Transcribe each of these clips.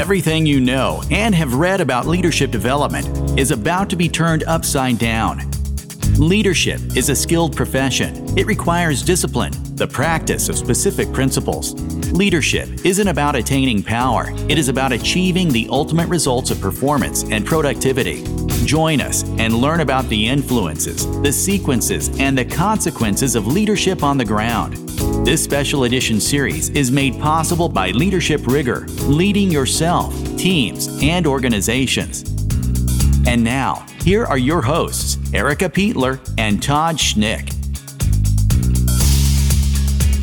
Everything you know and have read about leadership development is about to be turned upside down. Leadership is a skilled profession. It requires discipline, the practice of specific principles. Leadership isn't about attaining power, it is about achieving the ultimate results of performance and productivity. Join us and learn about the influences, the sequences, and the consequences of leadership on the ground. This special edition series is made possible by Leadership Rigor, leading yourself, teams, and organizations. And now, here are your hosts, Erica Peitler and Todd Schnick.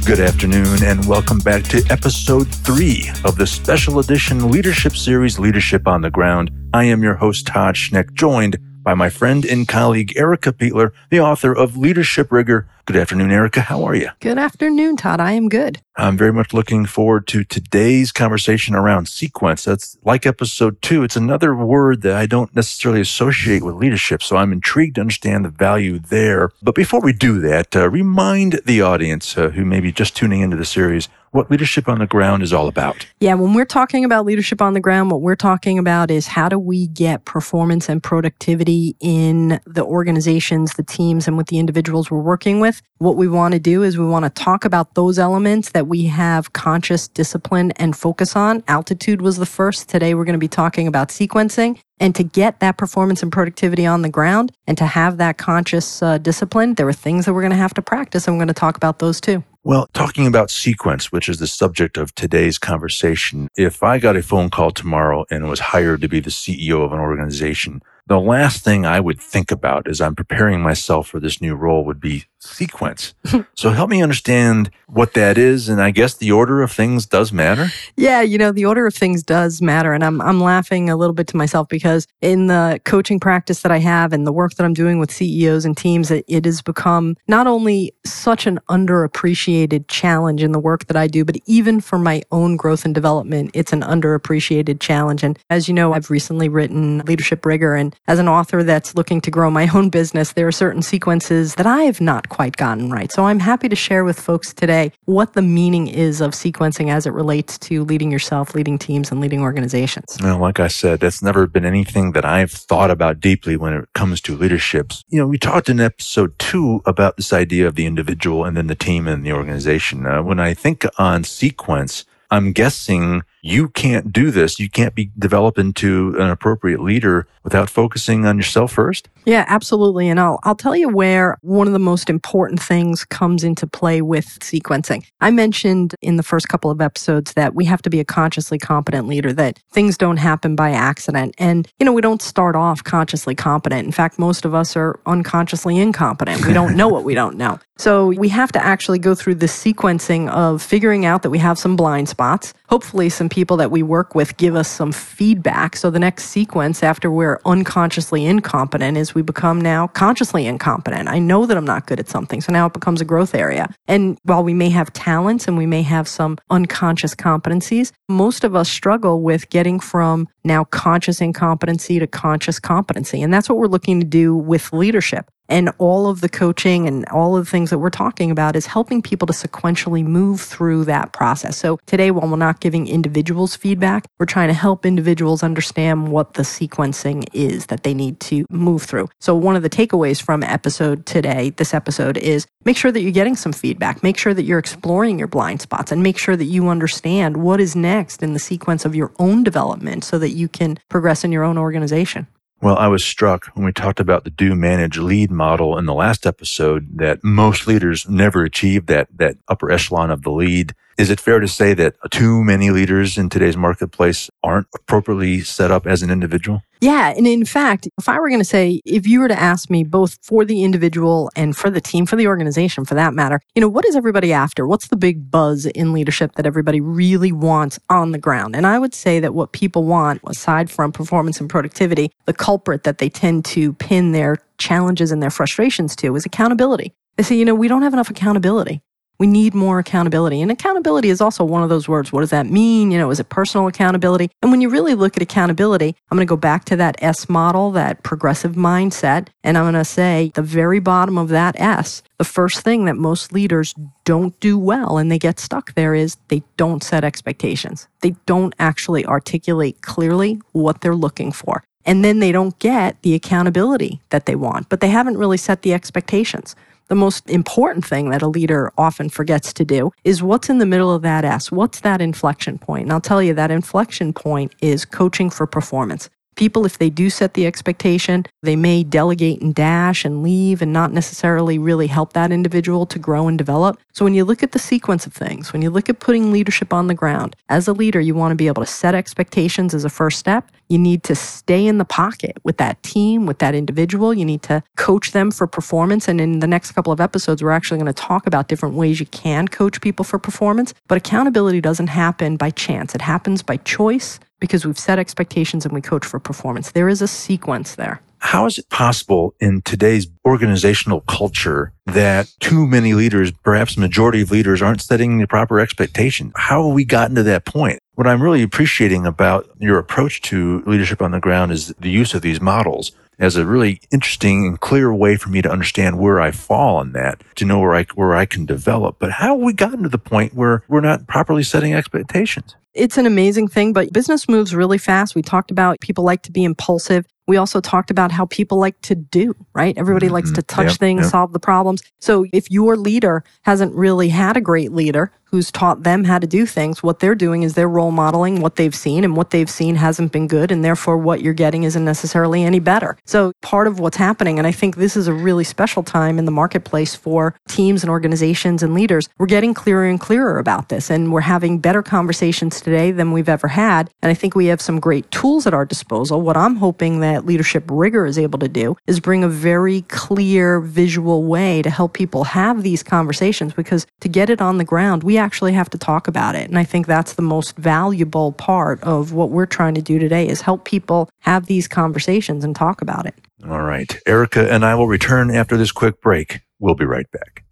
Good afternoon, and welcome back to episode three of the special edition leadership series, Leadership on the Ground. I am your host, Todd Schnick, joined by my friend and colleague, Erica Peitler, the author of Leadership Rigor. Good afternoon, Erica. How are you? Good afternoon, Todd. I am good. I'm very much looking forward to today's conversation around sequence. That's like episode two. It's another word that I don't necessarily associate with leadership. So I'm intrigued to understand the value there. But before we do that, uh, remind the audience uh, who may be just tuning into the series what leadership on the ground is all about. Yeah, when we're talking about leadership on the ground, what we're talking about is how do we get performance and productivity in the organizations, the teams, and with the individuals we're working with. What we want to do is we want to talk about those elements that we have conscious discipline and focus on. Altitude was the first. Today we're going to be talking about sequencing. And to get that performance and productivity on the ground and to have that conscious uh, discipline, there are things that we're going to have to practice. And we're going to talk about those too. Well, talking about sequence, which is the subject of today's conversation, if I got a phone call tomorrow and was hired to be the CEO of an organization, the last thing I would think about as I'm preparing myself for this new role would be sequence. so help me understand what that is. And I guess the order of things does matter. Yeah, you know, the order of things does matter. And I'm, I'm laughing a little bit to myself because in the coaching practice that I have and the work that I'm doing with CEOs and teams, it, it has become not only such an underappreciated challenge in the work that I do, but even for my own growth and development, it's an underappreciated challenge. And as you know, I've recently written Leadership Rigor. And as an author that's looking to grow my own business, there are certain sequences that I have not quite gotten right. So I'm happy to share with folks today what the meaning is of sequencing as it relates to leading yourself, leading teams, and leading organizations. Well, like I said, that's never been anything that I've thought about deeply when it comes to leaderships. You know, we talked in episode two about this idea of the individual and then the team and the organization. Uh, when I think on sequence, I'm guessing you can't do this. You can't be developed into an appropriate leader without focusing on yourself first. Yeah, absolutely. And I'll, I'll tell you where one of the most important things comes into play with sequencing. I mentioned in the first couple of episodes that we have to be a consciously competent leader, that things don't happen by accident. And, you know, we don't start off consciously competent. In fact, most of us are unconsciously incompetent. We don't know what we don't know. So we have to actually go through the sequencing of figuring out that we have some blind spots. Hopefully, some people that we work with give us some feedback. So the next sequence after we're unconsciously incompetent is we become now consciously incompetent. I know that I'm not good at something. So now it becomes a growth area. And while we may have talents and we may have some unconscious competencies, most of us struggle with getting from now conscious incompetency to conscious competency. And that's what we're looking to do with leadership. And all of the coaching and all of the things that we're talking about is helping people to sequentially move through that process. So today, while we're not giving individuals feedback, we're trying to help individuals understand what the sequencing is that they need to move through. So one of the takeaways from episode today, this episode is make sure that you're getting some feedback. Make sure that you're exploring your blind spots and make sure that you understand what is next in the sequence of your own development so that you can progress in your own organization. Well, I was struck when we talked about the do manage lead model in the last episode that most leaders never achieve that, that upper echelon of the lead. Is it fair to say that too many leaders in today's marketplace aren't appropriately set up as an individual? Yeah. And in fact, if I were going to say, if you were to ask me both for the individual and for the team, for the organization for that matter, you know, what is everybody after? What's the big buzz in leadership that everybody really wants on the ground? And I would say that what people want, aside from performance and productivity, the culprit that they tend to pin their challenges and their frustrations to is accountability. They say, you know, we don't have enough accountability. We need more accountability. And accountability is also one of those words. What does that mean? You know, is it personal accountability? And when you really look at accountability, I'm going to go back to that S model, that progressive mindset, and I'm going to say the very bottom of that S, the first thing that most leaders don't do well and they get stuck there is they don't set expectations. They don't actually articulate clearly what they're looking for. And then they don't get the accountability that they want, but they haven't really set the expectations. The most important thing that a leader often forgets to do is what's in the middle of that S? What's that inflection point? And I'll tell you that inflection point is coaching for performance. People, if they do set the expectation, they may delegate and dash and leave and not necessarily really help that individual to grow and develop. So when you look at the sequence of things, when you look at putting leadership on the ground, as a leader, you want to be able to set expectations as a first step. You need to stay in the pocket with that team, with that individual. You need to coach them for performance. And in the next couple of episodes, we're actually going to talk about different ways you can coach people for performance. But accountability doesn't happen by chance, it happens by choice because we've set expectations and we coach for performance. There is a sequence there. How is it possible in today's organizational culture that too many leaders, perhaps majority of leaders aren't setting the proper expectation? How have we gotten to that point? What I'm really appreciating about your approach to leadership on the ground is the use of these models as a really interesting and clear way for me to understand where I fall on that, to know where I, where I can develop. But how have we gotten to the point where we're not properly setting expectations? It's an amazing thing, but business moves really fast. We talked about people like to be impulsive. We also talked about how people like to do, right? Everybody mm-hmm. likes to touch yep, things, yep. solve the problems. So if your leader hasn't really had a great leader who's taught them how to do things, what they're doing is they're role modeling what they've seen, and what they've seen hasn't been good, and therefore what you're getting isn't necessarily any better. So part of what's happening, and I think this is a really special time in the marketplace for teams and organizations and leaders, we're getting clearer and clearer about this, and we're having better conversations today than we've ever had. And I think we have some great tools at our disposal. What I'm hoping that leadership rigor is able to do is bring a very clear visual way to help people have these conversations because to get it on the ground, we actually have to talk about it. And I think that's the most valuable part of what we're trying to do today is help people have these conversations and talk about it. All right. Erica and I will return after this quick break. We'll be right back.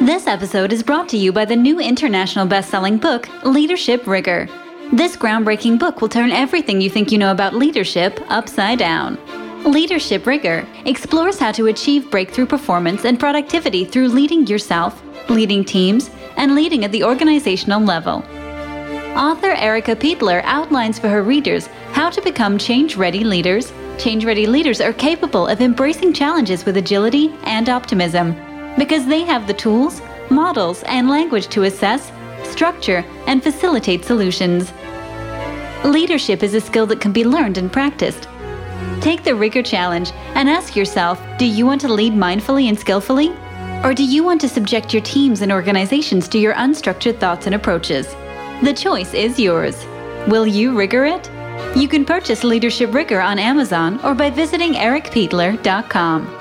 This episode is brought to you by the new international best-selling book, Leadership Rigor. This groundbreaking book will turn everything you think you know about leadership upside down. Leadership Rigor explores how to achieve breakthrough performance and productivity through leading yourself, leading teams, and leading at the organizational level. Author Erica Peitler outlines for her readers how to become change ready leaders. Change ready leaders are capable of embracing challenges with agility and optimism because they have the tools, models, and language to assess, structure, and facilitate solutions. Leadership is a skill that can be learned and practiced. Take the Rigor Challenge and ask yourself do you want to lead mindfully and skillfully? Or do you want to subject your teams and organizations to your unstructured thoughts and approaches? The choice is yours. Will you rigor it? You can purchase Leadership Rigor on Amazon or by visiting ericpietler.com.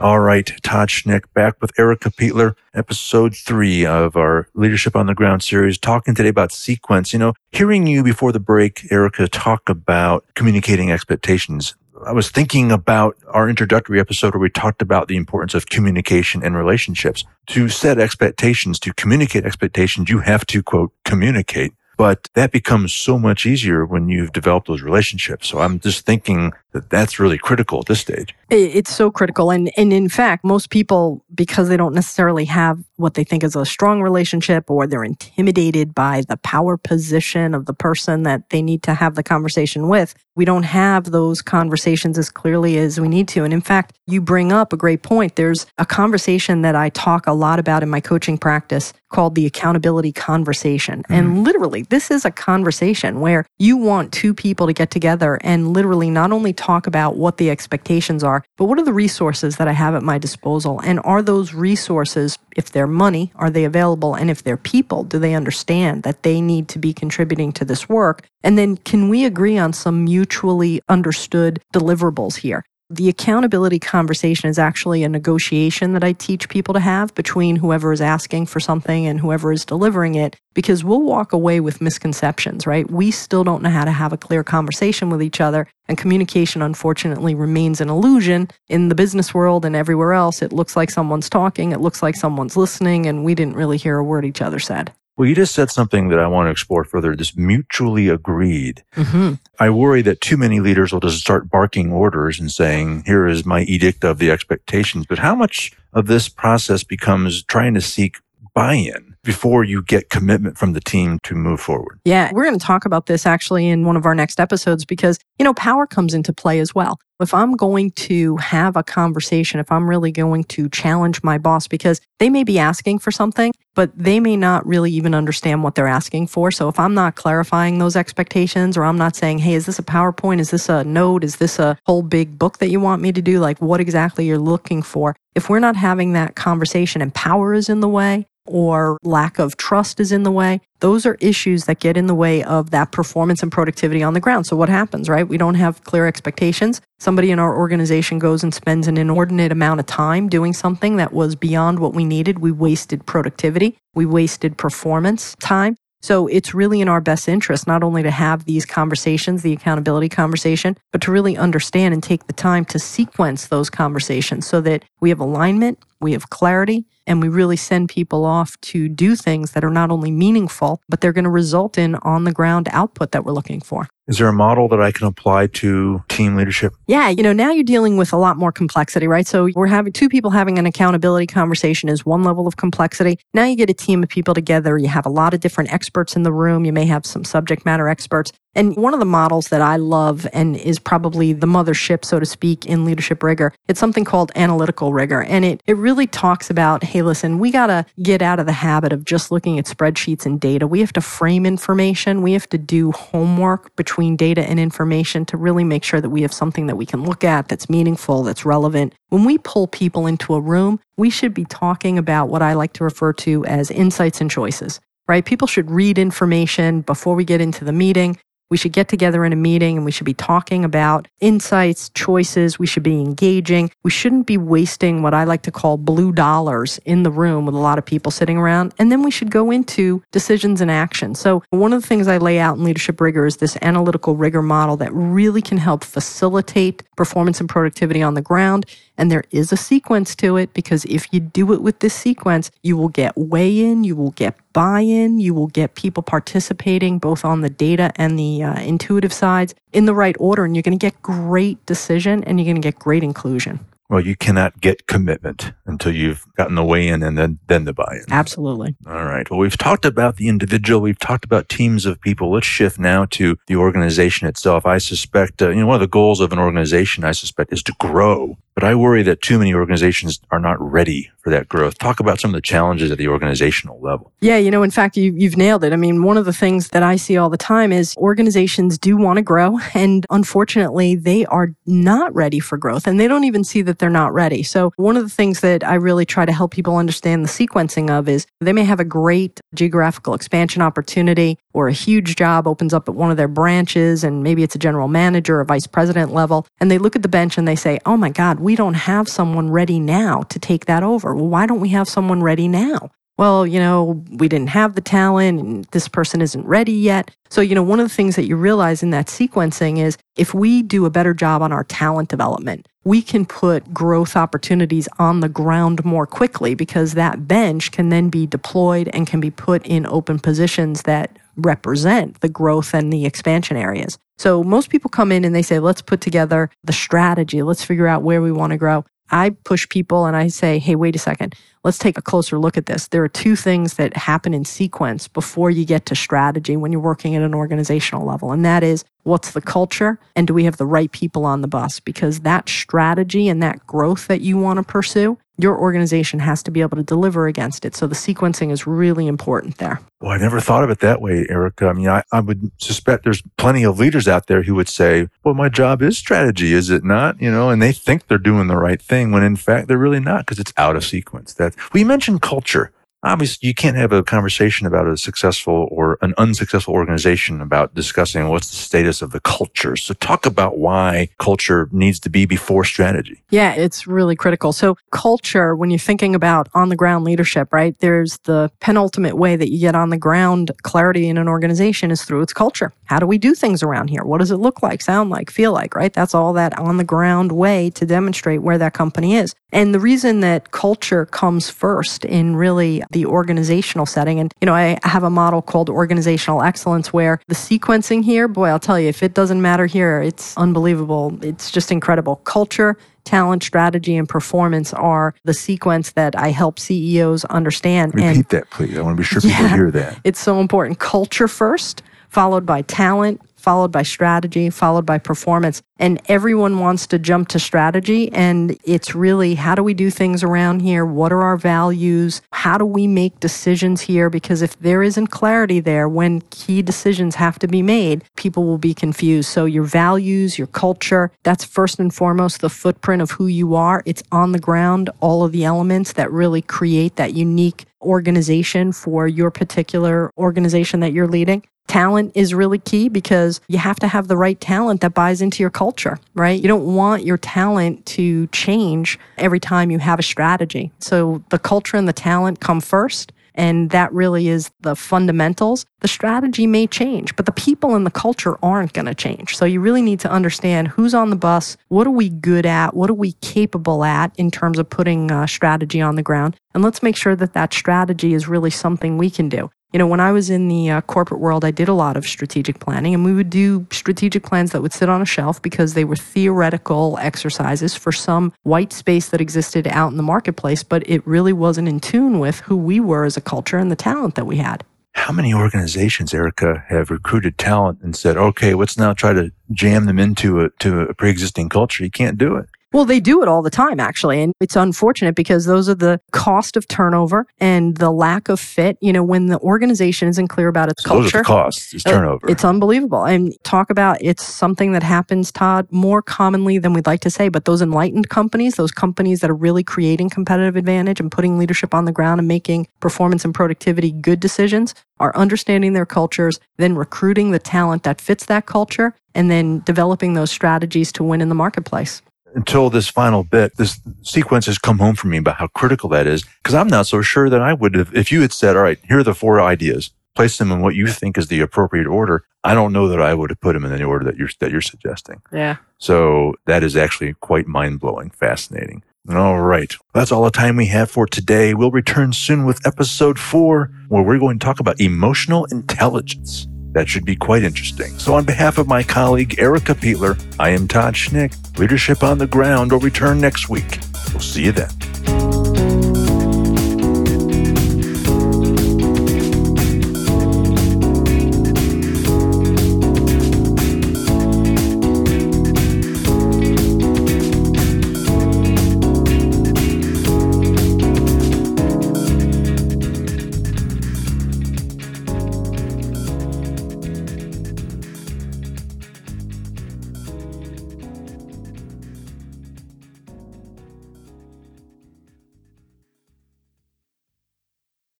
All right, Todd Schnick back with Erica Peitler, episode three of our Leadership on the Ground series, talking today about sequence. You know, hearing you before the break, Erica, talk about communicating expectations. I was thinking about our introductory episode where we talked about the importance of communication and relationships. To set expectations, to communicate expectations, you have to quote, communicate. But that becomes so much easier when you've developed those relationships. So I'm just thinking that that's really critical at this stage. It's so critical. And, and in fact, most people, because they don't necessarily have what they think is a strong relationship or they're intimidated by the power position of the person that they need to have the conversation with, we don't have those conversations as clearly as we need to. And in fact, you bring up a great point. There's a conversation that I talk a lot about in my coaching practice called the accountability conversation. Mm. And literally, this is a conversation where you want two people to get together and literally not only talk about what the expectations are, but what are the resources that I have at my disposal? And are those resources, if they're money, are they available? And if they're people, do they understand that they need to be contributing to this work? And then can we agree on some mutually understood deliverables here? The accountability conversation is actually a negotiation that I teach people to have between whoever is asking for something and whoever is delivering it, because we'll walk away with misconceptions, right? We still don't know how to have a clear conversation with each other, and communication, unfortunately, remains an illusion in the business world and everywhere else. It looks like someone's talking, it looks like someone's listening, and we didn't really hear a word each other said. Well, you just said something that I want to explore further. This mutually agreed. Mm-hmm. I worry that too many leaders will just start barking orders and saying, here is my edict of the expectations. But how much of this process becomes trying to seek buy-in before you get commitment from the team to move forward. Yeah, we're going to talk about this actually in one of our next episodes because, you know, power comes into play as well. If I'm going to have a conversation, if I'm really going to challenge my boss because they may be asking for something, but they may not really even understand what they're asking for. So if I'm not clarifying those expectations or I'm not saying, hey, is this a PowerPoint? Is this a note? Is this a whole big book that you want me to do? Like what exactly you're looking for? If we're not having that conversation and power is in the way, or lack of trust is in the way. Those are issues that get in the way of that performance and productivity on the ground. So, what happens, right? We don't have clear expectations. Somebody in our organization goes and spends an inordinate amount of time doing something that was beyond what we needed. We wasted productivity, we wasted performance time. So it's really in our best interest not only to have these conversations, the accountability conversation, but to really understand and take the time to sequence those conversations so that we have alignment, we have clarity, and we really send people off to do things that are not only meaningful, but they're going to result in on the ground output that we're looking for. Is there a model that I can apply to team leadership? Yeah, you know, now you're dealing with a lot more complexity, right? So we're having two people having an accountability conversation is one level of complexity. Now you get a team of people together. You have a lot of different experts in the room. You may have some subject matter experts. And one of the models that I love and is probably the mothership, so to speak, in leadership rigor, it's something called analytical rigor. And it, it really talks about, hey, listen, we got to get out of the habit of just looking at spreadsheets and data. We have to frame information. We have to do homework between data and information to really make sure that we have something that we can look at that's meaningful, that's relevant. When we pull people into a room, we should be talking about what I like to refer to as insights and choices right? People should read information before we get into the meeting. We should get together in a meeting and we should be talking about insights, choices. We should be engaging. We shouldn't be wasting what I like to call blue dollars in the room with a lot of people sitting around. And then we should go into decisions and action. So one of the things I lay out in leadership rigor is this analytical rigor model that really can help facilitate performance and productivity on the ground. And there is a sequence to it because if you do it with this sequence, you will get weigh in, you will get buy in, you will get people participating both on the data and the uh, intuitive sides in the right order, and you're going to get great decision and you're going to get great inclusion. Well, you cannot get commitment until you've gotten the weigh in and then, then the buy in. Absolutely. All right. Well, we've talked about the individual. We've talked about teams of people. Let's shift now to the organization itself. I suspect, uh, you know, one of the goals of an organization, I suspect, is to grow. But I worry that too many organizations are not ready for that growth. Talk about some of the challenges at the organizational level. Yeah, you know, in fact, you, you've nailed it. I mean, one of the things that I see all the time is organizations do want to grow, and unfortunately, they are not ready for growth, and they don't even see that they're not ready. So, one of the things that I really try to help people understand the sequencing of is they may have a great geographical expansion opportunity or a huge job opens up at one of their branches, and maybe it's a general manager or vice president level, and they look at the bench and they say, Oh my God, we don't have someone ready now to take that over. Well, why don't we have someone ready now? Well, you know, we didn't have the talent and this person isn't ready yet. So, you know, one of the things that you realize in that sequencing is if we do a better job on our talent development, we can put growth opportunities on the ground more quickly because that bench can then be deployed and can be put in open positions that represent the growth and the expansion areas. So most people come in and they say, let's put together the strategy. Let's figure out where we want to grow. I push people and I say, hey, wait a second. Let's take a closer look at this. There are two things that happen in sequence before you get to strategy when you're working at an organizational level. And that is what's the culture and do we have the right people on the bus? Because that strategy and that growth that you want to pursue your organization has to be able to deliver against it. So the sequencing is really important there. Well, I never thought of it that way, Erica. I mean, I, I would suspect there's plenty of leaders out there who would say, well, my job is strategy, is it not? You know, and they think they're doing the right thing when in fact they're really not because it's out of sequence. That we mentioned culture. Obviously you can't have a conversation about a successful or an unsuccessful organization about discussing what's the status of the culture. So talk about why culture needs to be before strategy. Yeah, it's really critical. So culture, when you're thinking about on the ground leadership, right? There's the penultimate way that you get on the ground clarity in an organization is through its culture. How do we do things around here? What does it look like, sound like, feel like, right? That's all that on the ground way to demonstrate where that company is. And the reason that culture comes first in really the organizational setting, and you know, I have a model called organizational excellence where the sequencing here, boy, I'll tell you, if it doesn't matter here, it's unbelievable. It's just incredible. Culture, talent, strategy, and performance are the sequence that I help CEOs understand. Repeat and, that, please. I want to be sure people Yeah. hear that. It's so important. Culture first, followed by talent, followed by strategy, followed by performance. And everyone wants to jump to strategy. And it's really how do we do things around here? What are our values? How do we make decisions here? Because if there isn't clarity there when key decisions have to be made, people will be confused. So your values, your culture, that's first and foremost the footprint of who you are. It's on the ground, all of the elements that really create that unique organization for your particular organization that you're leading. Talent is really key because you have to have the right talent that buys into your culture, right? You don't want your talent to change every time you have a strategy. So the culture and the talent come first. And that really is the fundamentals. The strategy may change, but the people and the culture aren't going to change. So you really need to understand who's on the bus, what are we good at, what are we capable at in terms of putting uh, strategy on the ground. And let's make sure that that strategy is really something we can do. You know, when I was in the uh, corporate world, I did a lot of strategic planning, and we would do strategic plans that would sit on a shelf because they were theoretical exercises for some white space that existed out in the marketplace, but it really wasn't in tune with who we were as a culture and the talent that we had. How many organizations, Erica, have recruited talent and said, okay, let's now try to jam them into a, to a pre-existing culture? You can't do it. Well, they do it all the time, actually. And it's unfortunate because those are the cost of turnover and the lack of fit. You know, when the organization isn't clear about its So those culture. costs, is Uh, turnover. It's unbelievable. And talk about it's something that happens, Todd, more commonly than we'd like to say. But those enlightened companies, those companies that are really creating competitive advantage and putting leadership on the ground and making performance and productivity good decisions, are understanding their cultures, then recruiting the talent that fits that culture, and then developing those strategies to win in the marketplace. Until this final bit, this sequence has come home for me about how critical that is. Because I'm not so sure that I would have, if you had said, all right, here are the four ideas, place them in what you think is the appropriate order. I don't know that I would have put them in the order that you're, that you're suggesting. Yeah. So that is actually quite mind blowing, fascinating. All right. That's all the time we have for today. We'll return soon with episode four, where we're going to talk about emotional intelligence. That should be quite interesting. So, on behalf of my colleague Erica Peitler, I am Todd Schnick. Leadership on the Ground will return next week. We'll see you then.